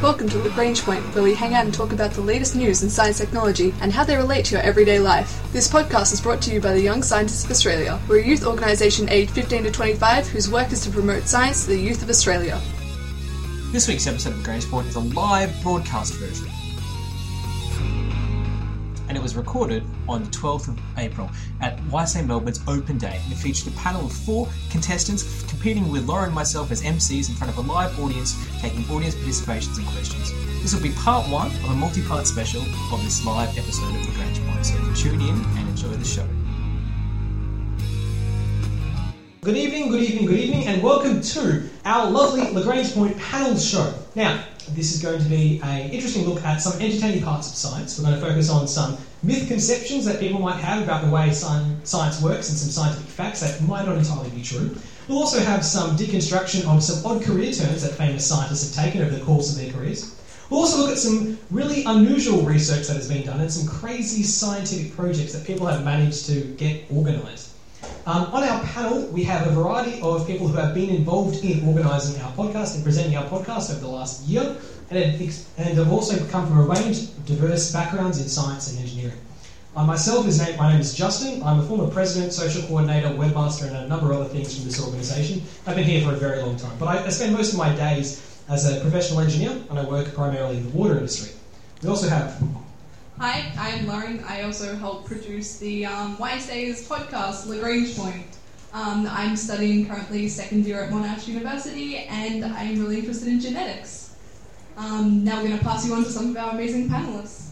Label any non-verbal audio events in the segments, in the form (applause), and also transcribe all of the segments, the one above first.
Welcome to Lagrange Point, where we hang out and talk about the latest news in science technology and how they relate to your everyday life. This podcast is brought to you by the Young Scientists of Australia. We're a youth organisation aged 15 to 25 whose work is to promote science to the youth of Australia. This week's episode of Lagrange Point is a live broadcast version. Was recorded on the 12th of April at YSA Melbourne's Open Day. And it featured a panel of four contestants competing with Lauren and myself as MCs in front of a live audience, taking audience participations and questions. This will be part one of a multi part special of this live episode of Lagrange Point. So tune in and enjoy the show. Good evening, good evening, good evening, and welcome to our lovely Lagrange Point panel show. Now, this is going to be an interesting look at some entertaining parts of science. We're going to focus on some myth-conceptions that people might have about the way science works and some scientific facts that might not entirely be true. We'll also have some deconstruction of some odd career turns that famous scientists have taken over the course of their careers. We'll also look at some really unusual research that has been done and some crazy scientific projects that people have managed to get organised. Um, on our panel, we have a variety of people who have been involved in organising our podcast and presenting our podcast over the last year, and, have also come from a range of diverse backgrounds in science and engineering. I myself is named, my name is Justin. I'm a former president, social coordinator, webmaster, and a number of other things from this organisation. I've been here for a very long time, but I, I spend most of my days as a professional engineer, and I work primarily in the water industry. We also have Hi, I'm Lauren. I also help produce the um, YSA's podcast, Lagrange Point. Um, I'm studying currently second year at Monash University and I'm really interested in genetics. Um, now we're going to pass you on to some of our amazing panelists.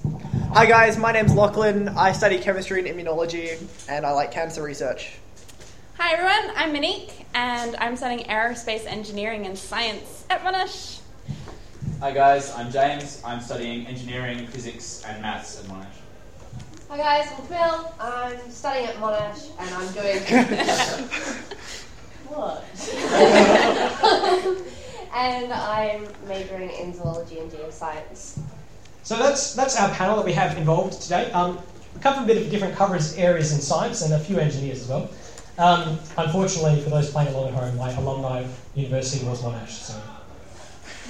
Hi guys, my name's Lachlan. I study chemistry and immunology and I like cancer research. Hi everyone, I'm Monique and I'm studying aerospace engineering and science at Monash. Hi guys, I'm James. I'm studying engineering, physics, and maths at Monash. Hi guys, I'm Phil. I'm studying at Monash and I'm doing. (laughs) what? (laughs) and I'm majoring in zoology and geoscience. So that's that's our panel that we have involved today. Um, we come a bit of different coverage areas in science and a few engineers as well. Um, unfortunately, for those playing along at home, my alumni university was Monash, so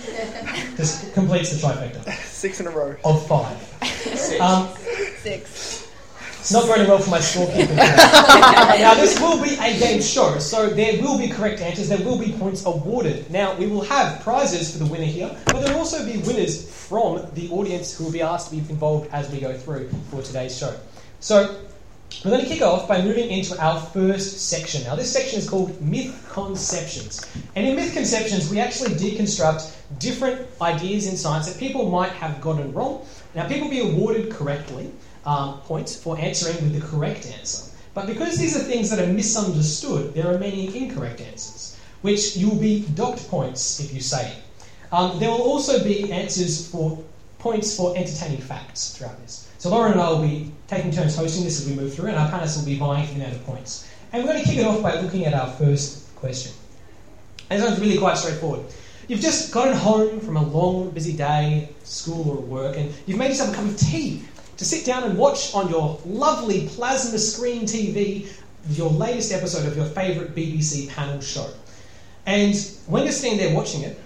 (laughs) this completes the trifecta. Six in a row. Of five. Six. Um, Six. It's not going well for my scorekeeping. (laughs) now, this will be a game show, so there will be correct answers. There will be points awarded. Now, we will have prizes for the winner here, but there will also be winners from the audience who will be asked to be involved as we go through for today's show. So, we're going to kick off by moving into our first section. Now, this section is called Myth Conceptions. And in Myth Conceptions, we actually deconstruct different ideas in science that people might have gotten wrong. Now, people will be awarded correctly um, points for answering with the correct answer. But because these are things that are misunderstood, there are many incorrect answers, which you will be docked points if you say it. Um, there will also be answers for points for entertaining facts throughout this. So Lauren and I will be taking turns hosting this as we move through, and our panelists will be vying for the amount of points. And we're going to kick it off by looking at our first question. And this one's really quite straightforward. You've just gotten home from a long, busy day, school or work, and you've made yourself a cup of tea to sit down and watch on your lovely plasma screen TV your latest episode of your favourite BBC panel show. And when you're sitting there watching it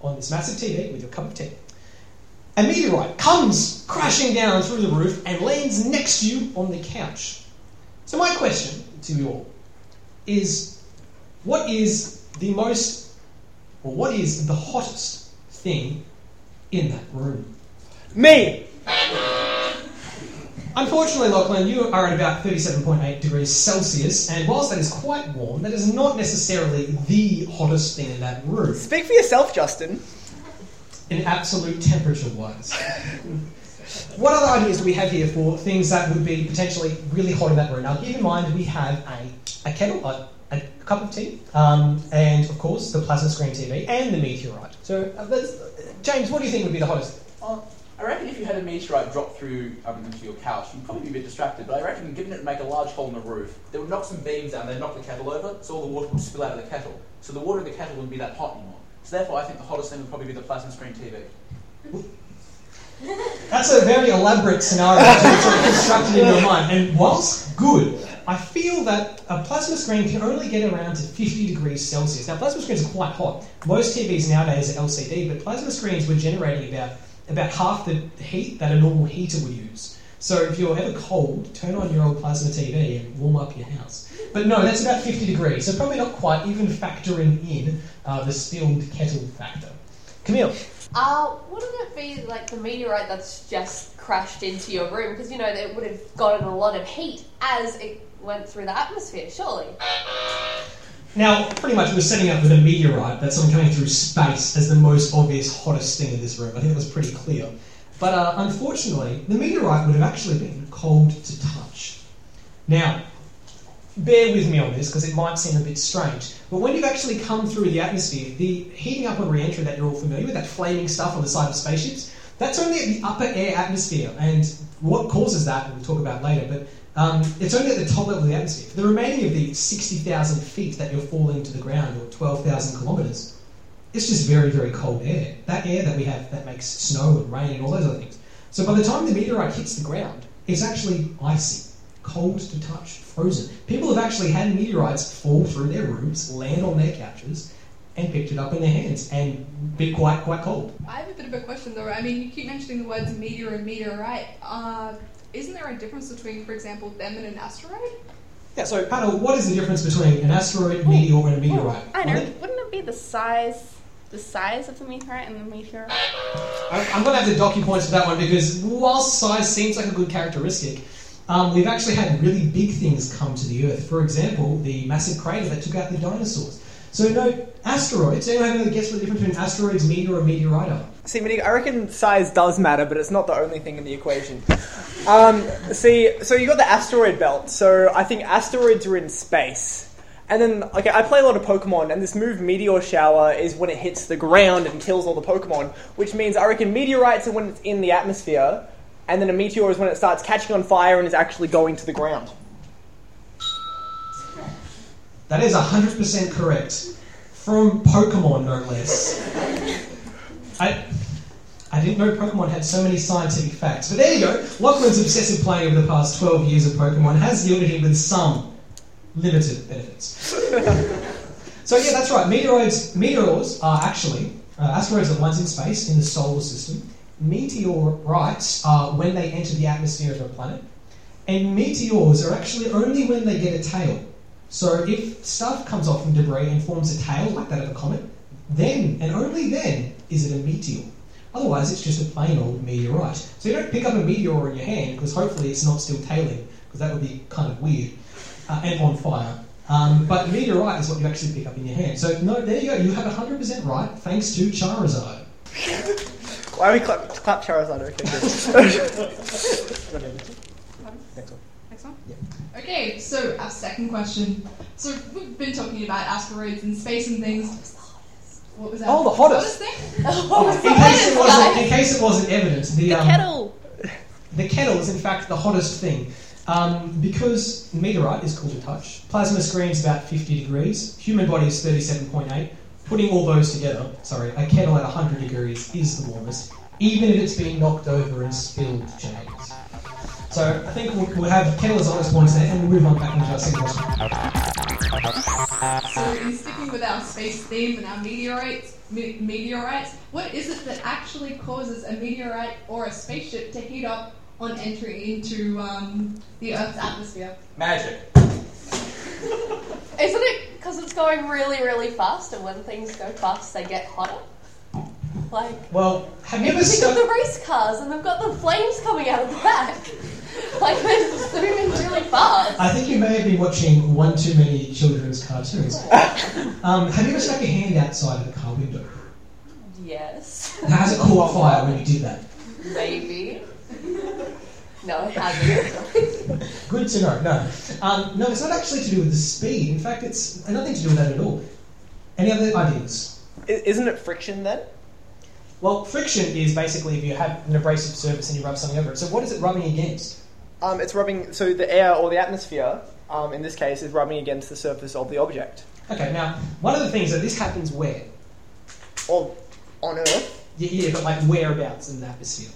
on this massive TV with your cup of tea, a meteorite comes crashing down through the roof and lands next to you on the couch. So, my question to you all is what is the most, or what is the hottest thing in that room? Me! Unfortunately, Lachlan, you are at about 37.8 degrees Celsius, and whilst that is quite warm, that is not necessarily the hottest thing in that room. Speak for yourself, Justin. In absolute temperature wise. what other ideas do we have here for things that would be potentially really hot in that room? Now, keep in mind we have a, a kettle, a, a cup of tea, um, and of course the plasma screen TV and the meteorite. So, uh, James, what do you think would be the hottest? Oh, I reckon if you had a meteorite drop through um, into your couch, you'd probably be a bit distracted. But I reckon, given it would make a large hole in the roof, they would knock some beams down, they'd knock the kettle over, so all the water would spill out of the kettle. So the water in the kettle wouldn't be that hot anymore. So therefore, I think the hottest thing would probably be the plasma screen TV. (laughs) That's a very elaborate scenario to sort of constructed in your mind. And whilst good, I feel that a plasma screen can only get around to 50 degrees Celsius. Now, plasma screens are quite hot. Most TVs nowadays are LCD, but plasma screens were generating about, about half the heat that a normal heater would use. So if you're ever cold, turn on your old plasma TV and warm up your house. But no, that's about 50 degrees, so probably not quite even factoring in uh, the spilled kettle factor. Camille, Uh, wouldn't it be like the meteorite that's just crashed into your room? Because you know it would have gotten a lot of heat as it went through the atmosphere, surely. Now, pretty much we're setting up with a meteorite that's coming through space as the most obvious, hottest thing in this room. I think that was pretty clear. But uh, unfortunately, the meteorite would have actually been cold to touch. Now, bear with me on this because it might seem a bit strange, but when you've actually come through the atmosphere, the heating up on re-entry that you're all familiar with, that flaming stuff on the side of spaceships, that's only at the upper air atmosphere, and what causes that, we'll talk about later, but um, it's only at the top level of the atmosphere. For the remaining of the 60,000 feet that you're falling to the ground, or 12,000 kilometres, it's just very, very cold air. That air that we have that makes snow and rain and all those other things. So by the time the meteorite hits the ground, it's actually icy, cold to touch, frozen. People have actually had meteorites fall through their roofs, land on their couches, and picked it up in their hands and be quite, quite cold. I have a bit of a question though. I mean, you keep mentioning the words meteor and meteorite. Uh, isn't there a difference between, for example, them and an asteroid? Yeah, so Paddle, what is the difference between an asteroid, meteor, and a meteorite? I know. Wouldn't it be the size, the size of the meteorite and the meteor? I- I'm going to have to dock you points for that one because whilst size seems like a good characteristic, um, we've actually had really big things come to the Earth. For example, the massive crater that took out the dinosaurs. So, no, asteroids. Anyone have any guess what the difference between asteroids, meteor, and meteorite are? See, I reckon size does matter, but it's not the only thing in the equation. Um, see, so you got the asteroid belt. So I think asteroids are in space. And then, okay, I play a lot of Pokemon, and this move Meteor Shower is when it hits the ground and kills all the Pokemon, which means I reckon meteorites are when it's in the atmosphere, and then a meteor is when it starts catching on fire and is actually going to the ground. That is 100% correct. From Pokemon, no less. I, I didn't know Pokemon had so many scientific facts. But there you go. Lachlan's obsessive playing over the past 12 years of Pokemon has yielded him with some limited benefits. (laughs) so, yeah, that's right. Meteoroids, meteors are actually uh, asteroids are the ones in space in the solar system. Meteorites are when they enter the atmosphere of a planet. And meteors are actually only when they get a tail. So if stuff comes off from debris and forms a tail like that of a comet, then and only then is it a meteor. Otherwise, it's just a plain old meteorite. So you don't pick up a meteor in your hand because hopefully it's not still tailing because that would be kind of weird uh, and on fire. Um, but meteorite is what you actually pick up in your hand. So no, there you go. You have 100% right thanks to Charizard. (laughs) Why are we clap, clap Charizard? Okay, good. Next one. Next one. Yeah. Okay, so our second question. So we've been talking about asteroids and space and things. What was that? Oh, the hottest. thing? (laughs) Oh, in, case it wasn't, in case it wasn't evident, the, The um, kettle. The kettle is in fact the hottest thing. Um, because meteorite is cool to touch, plasma screen's about 50 degrees, human body is 37.8. Putting all those together, sorry, a kettle at 100 degrees is the warmest, even if it's been knocked over and spilled, James. So I think we'll, we'll have kettle as honest points there, and we'll move on back into our second question. So in sticking with our space theme and our meteorites, me- meteorites, what is it that actually causes a meteorite or a spaceship to heat up on entry into um, the Earth's atmosphere? Magic. (laughs) Isn't it because it's going really, really fast, and when things go fast, they get hotter? Like, Well, have you ever think of stuck? the race cars, and they've got the flames coming out of the back. (laughs) Like, they're zooming really fast. I think you may have been watching one too many children's cartoons. (laughs) Um, have you ever stuck your hand outside of the car window? Yes, Has it caught fire when you did that? maybe. No, it hasn't. (laughs) Good to know. No, um, no, it's not actually to do with the speed. In fact, it's nothing to do with that at all. Any other ideas? Isn't it friction then? Well, friction is basically if you have an abrasive surface and you rub something over it. So, what is it rubbing against? Um, it's rubbing, so the air or the atmosphere, um, in this case, is rubbing against the surface of the object. Okay, now one of the things that this happens where? Or on Earth. Yeah, yeah, but like whereabouts in the atmosphere?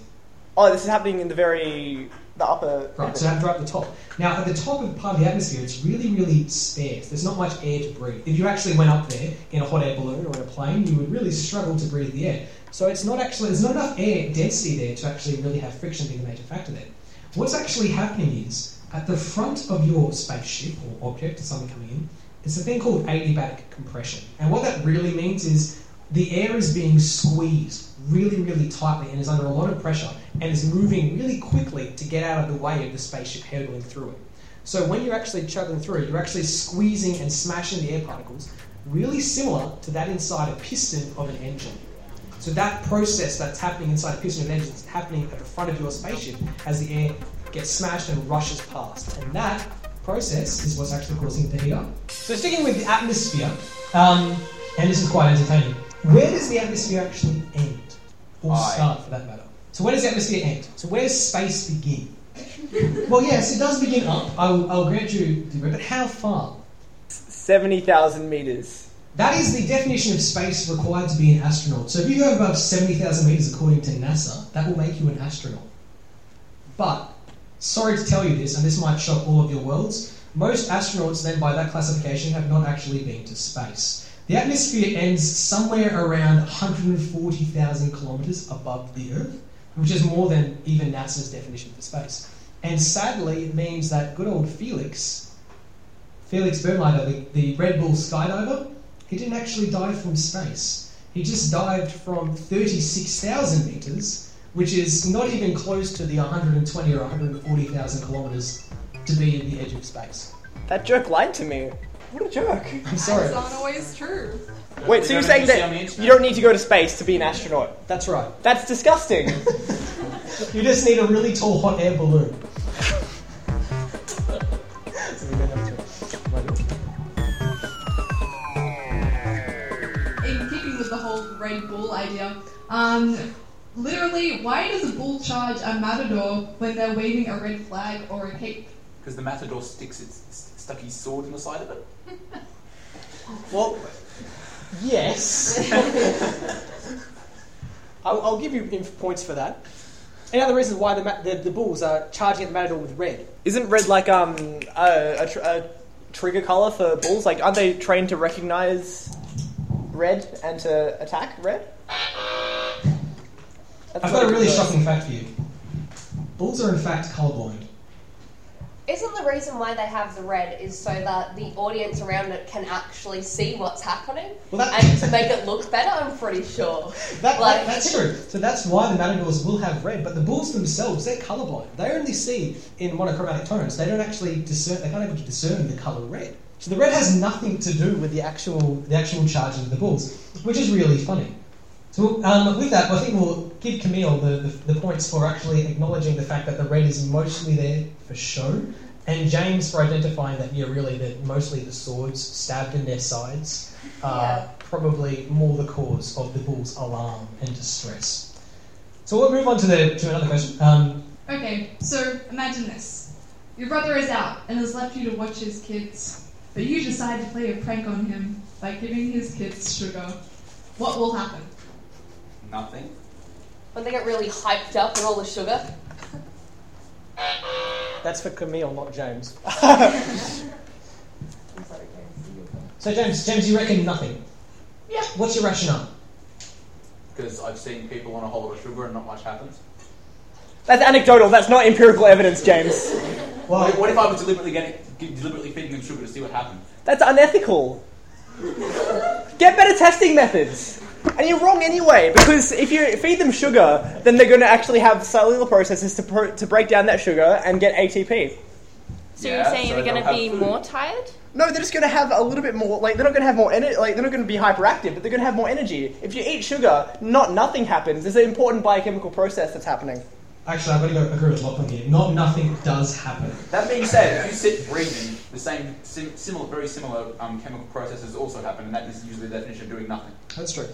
Oh, this is happening in the very the upper. Right, so at the top. Now, at the top of part of the atmosphere, it's really, really sparse. There's not much air to breathe. If you actually went up there in a hot air balloon or in a plane, you would really struggle to breathe the air. So it's not actually there's not enough air density there to actually really have friction being a major factor there. What's actually happening is at the front of your spaceship or object, or something coming in, it's a thing called adiabatic compression. And what that really means is the air is being squeezed really, really tightly and is under a lot of pressure and is moving really quickly to get out of the way of the spaceship hurtling through it. So when you're actually chugging through, you're actually squeezing and smashing the air particles, really similar to that inside a piston of an engine. So that process that's happening inside a piston of an engine is happening at the front of your spaceship as the air gets smashed and rushes past. And that process is what's actually causing the heat up. So sticking with the atmosphere, um, and this is quite entertaining, where does the atmosphere actually end? Or Aye. start, for that matter. So where does the atmosphere end? So where does space begin? (laughs) well, yes, it does begin up. I'll, I'll grant you, but how far? Seventy thousand meters. That is the definition of space required to be an astronaut. So if you go above 70,000 meters according to NASA, that will make you an astronaut. But, sorry to tell you this, and this might shock all of your worlds, most astronauts then by that classification have not actually been to space. The atmosphere ends somewhere around 140,000 kilometers above the Earth, which is more than even NASA's definition for space. And sadly, it means that good old Felix, Felix Bernlider, the, the Red Bull skydiver, he didn't actually dive from space. He just dived from 36,000 meters, which is not even close to the 120 or 140,000 kilometers to be at the edge of space. That jerk lied to me. What a jerk. I'm sorry. It's not always true. Wait, so you're saying you see on the that you don't need to go to space to be an astronaut? That's right. That's disgusting. (laughs) You just need a really tall hot air balloon. In keeping with the whole Red Bull idea, um, literally, why does a bull charge a matador when they're waving a red flag or a cape? Because the matador sticks its stuck his sword in the side of it. (laughs) Well, yes. (laughs) I'll, I'll give you inf- points for that. Any other reasons why the, ma- the, the bulls are charging at the matador with red? Isn't red like um a, a, tr- a trigger color for bulls? Like, aren't they trained to recognize red and to attack red? That's I've got a really shocking fact for you. Bulls are in fact colourblind. Isn't the reason why they have the red is so that the audience around it can actually see what's happening? Well, that- and to make it look better, I'm pretty sure. (laughs) That, Like- that- that's true. So that's why the matadors will have red, but the bulls themselves, they're colourblind. They only see in monochromatic tones. They don't actually discern. They can't able to discern the colour red. So the red has nothing to do with the actual the actual charging of the bulls, which is really funny. So um, with that, I think we'll give Camille the, the, the points for actually acknowledging the fact that the red is mostly there for show, and James for identifying that yeah, really that mostly the swords stabbed in their sides are Yeah. probably more the cause of the bull's alarm and distress. So we'll move on to the to another question. Um, Okay, so imagine this. Your brother is out and has left you to watch his kids, but you decide to play a prank on him by giving his kids sugar. What will happen? Nothing. When they get really hyped up with all the sugar. (laughs) that's for Camille, not James. (laughs) So James, James, you reckon nothing? Yeah. What's your rationale? Because I've seen people on a whole lot of sugar and not much happens. That's anecdotal. That's not empirical evidence, James. (laughs) Well, What, what if I was deliberately getting, deliberately feeding them sugar to see what happened? That's unethical. (laughs) Get better testing methods. And you're wrong anyway, because if you feed them sugar, then they're going to actually have cellular processes to, pro- to break down that sugar and get ATP. So Yeah, you're saying so they're going they'll to have be food. more tired? No, they're just going to have a little bit more. Like they're not going to have more energy. Like they're not going to be hyperactive, but they're going to have more energy. If you eat sugar, not nothing happens. There's an important biochemical process that's happening. Actually, I've got to go agree with Lachlan here. Not nothing does happen. That being said, if you sit breathing, the same, sim, similar, very similar um, chemical processes also happen, and that is usually the definition of doing nothing. That's true.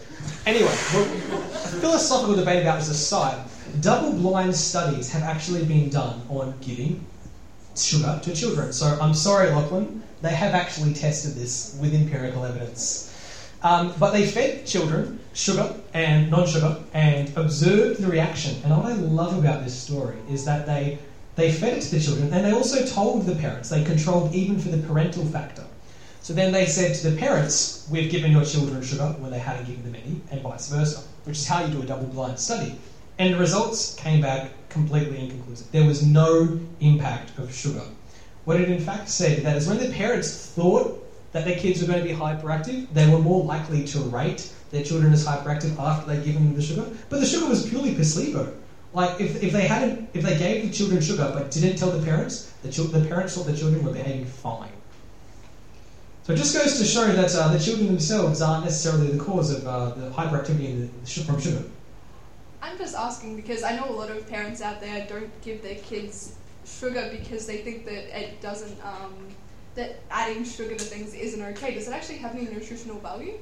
Anyway, well, a philosophical debate about this aside, double-blind studies have actually been done on giving sugar to children. So I'm sorry, Lachlan, they have actually tested this with empirical evidence. Um, but they fed children sugar and non-sugar and observed the reaction. And what I love about this story is that they they fed it to the children and they also told the parents. They controlled even for the parental factor. So then they said to the parents, "We've given your children sugar when they hadn't given them any, and vice versa," which is how you do a double-blind study. And the results came back completely inconclusive. There was no impact of sugar. What it in fact said that is when the parents thought that their kids were going to be hyperactive, they were more likely to rate their children as hyperactive after they'd given them the sugar. But the sugar was purely placebo. Like if, if they hadn't, if they gave the children sugar but didn't tell the parents, the, chil- the parents thought the children were behaving fine. So it just goes to show that uh, the children themselves aren't necessarily the cause of uh, the hyperactivity the, from sugar. I'm just asking because I know a lot of parents out there don't give their kids sugar because they think that it doesn't, um, that adding sugar to things isn't okay. Does it actually have any nutritional value?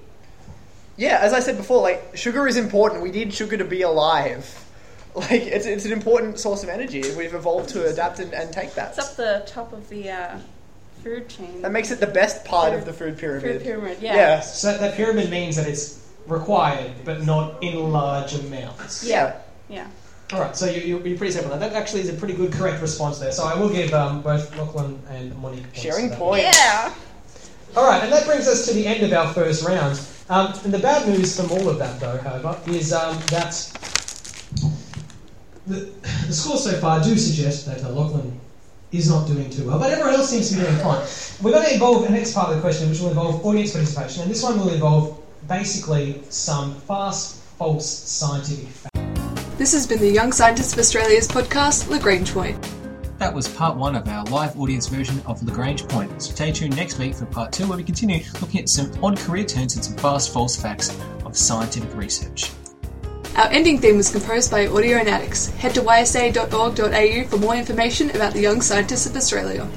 Yeah, as I said before, like sugar is important. We need sugar to be alive. (laughs) Like it's, it's an important source of energy. We've evolved to adapt and, and take that. It's up the top of the uh, food chain. That makes it the best part of the food pyramid. Food pyramid, yeah. Yeah. So that pyramid means that it's required, but not in large amounts. Yeah. Yeah. All right, so you, you, you're pretty simple. That actually is a pretty good, correct response there. So I will give um, both Lachlan and Monique points Sharing points. Yeah. All right, and that brings us to the end of our first round. Um, and the bad news from all of that, though, however, is um, that the, the scores so far do suggest that uh, Lachlan is not doing too well, but everyone else seems to be doing fine. We're going to involve the next part of the question, which will involve audience participation, and this one will involve basically some fast, false scientific facts. This has been the Young Scientists of Australia's podcast, Lagrange Point. That was part one of our live audience version of Lagrange Point. So stay tuned next week for part two, where we continue looking at some odd career turns and some fast false facts of scientific research. Our ending theme was composed by Audionautix. Head to ysa.org.au for more information about the Young Scientists of Australia.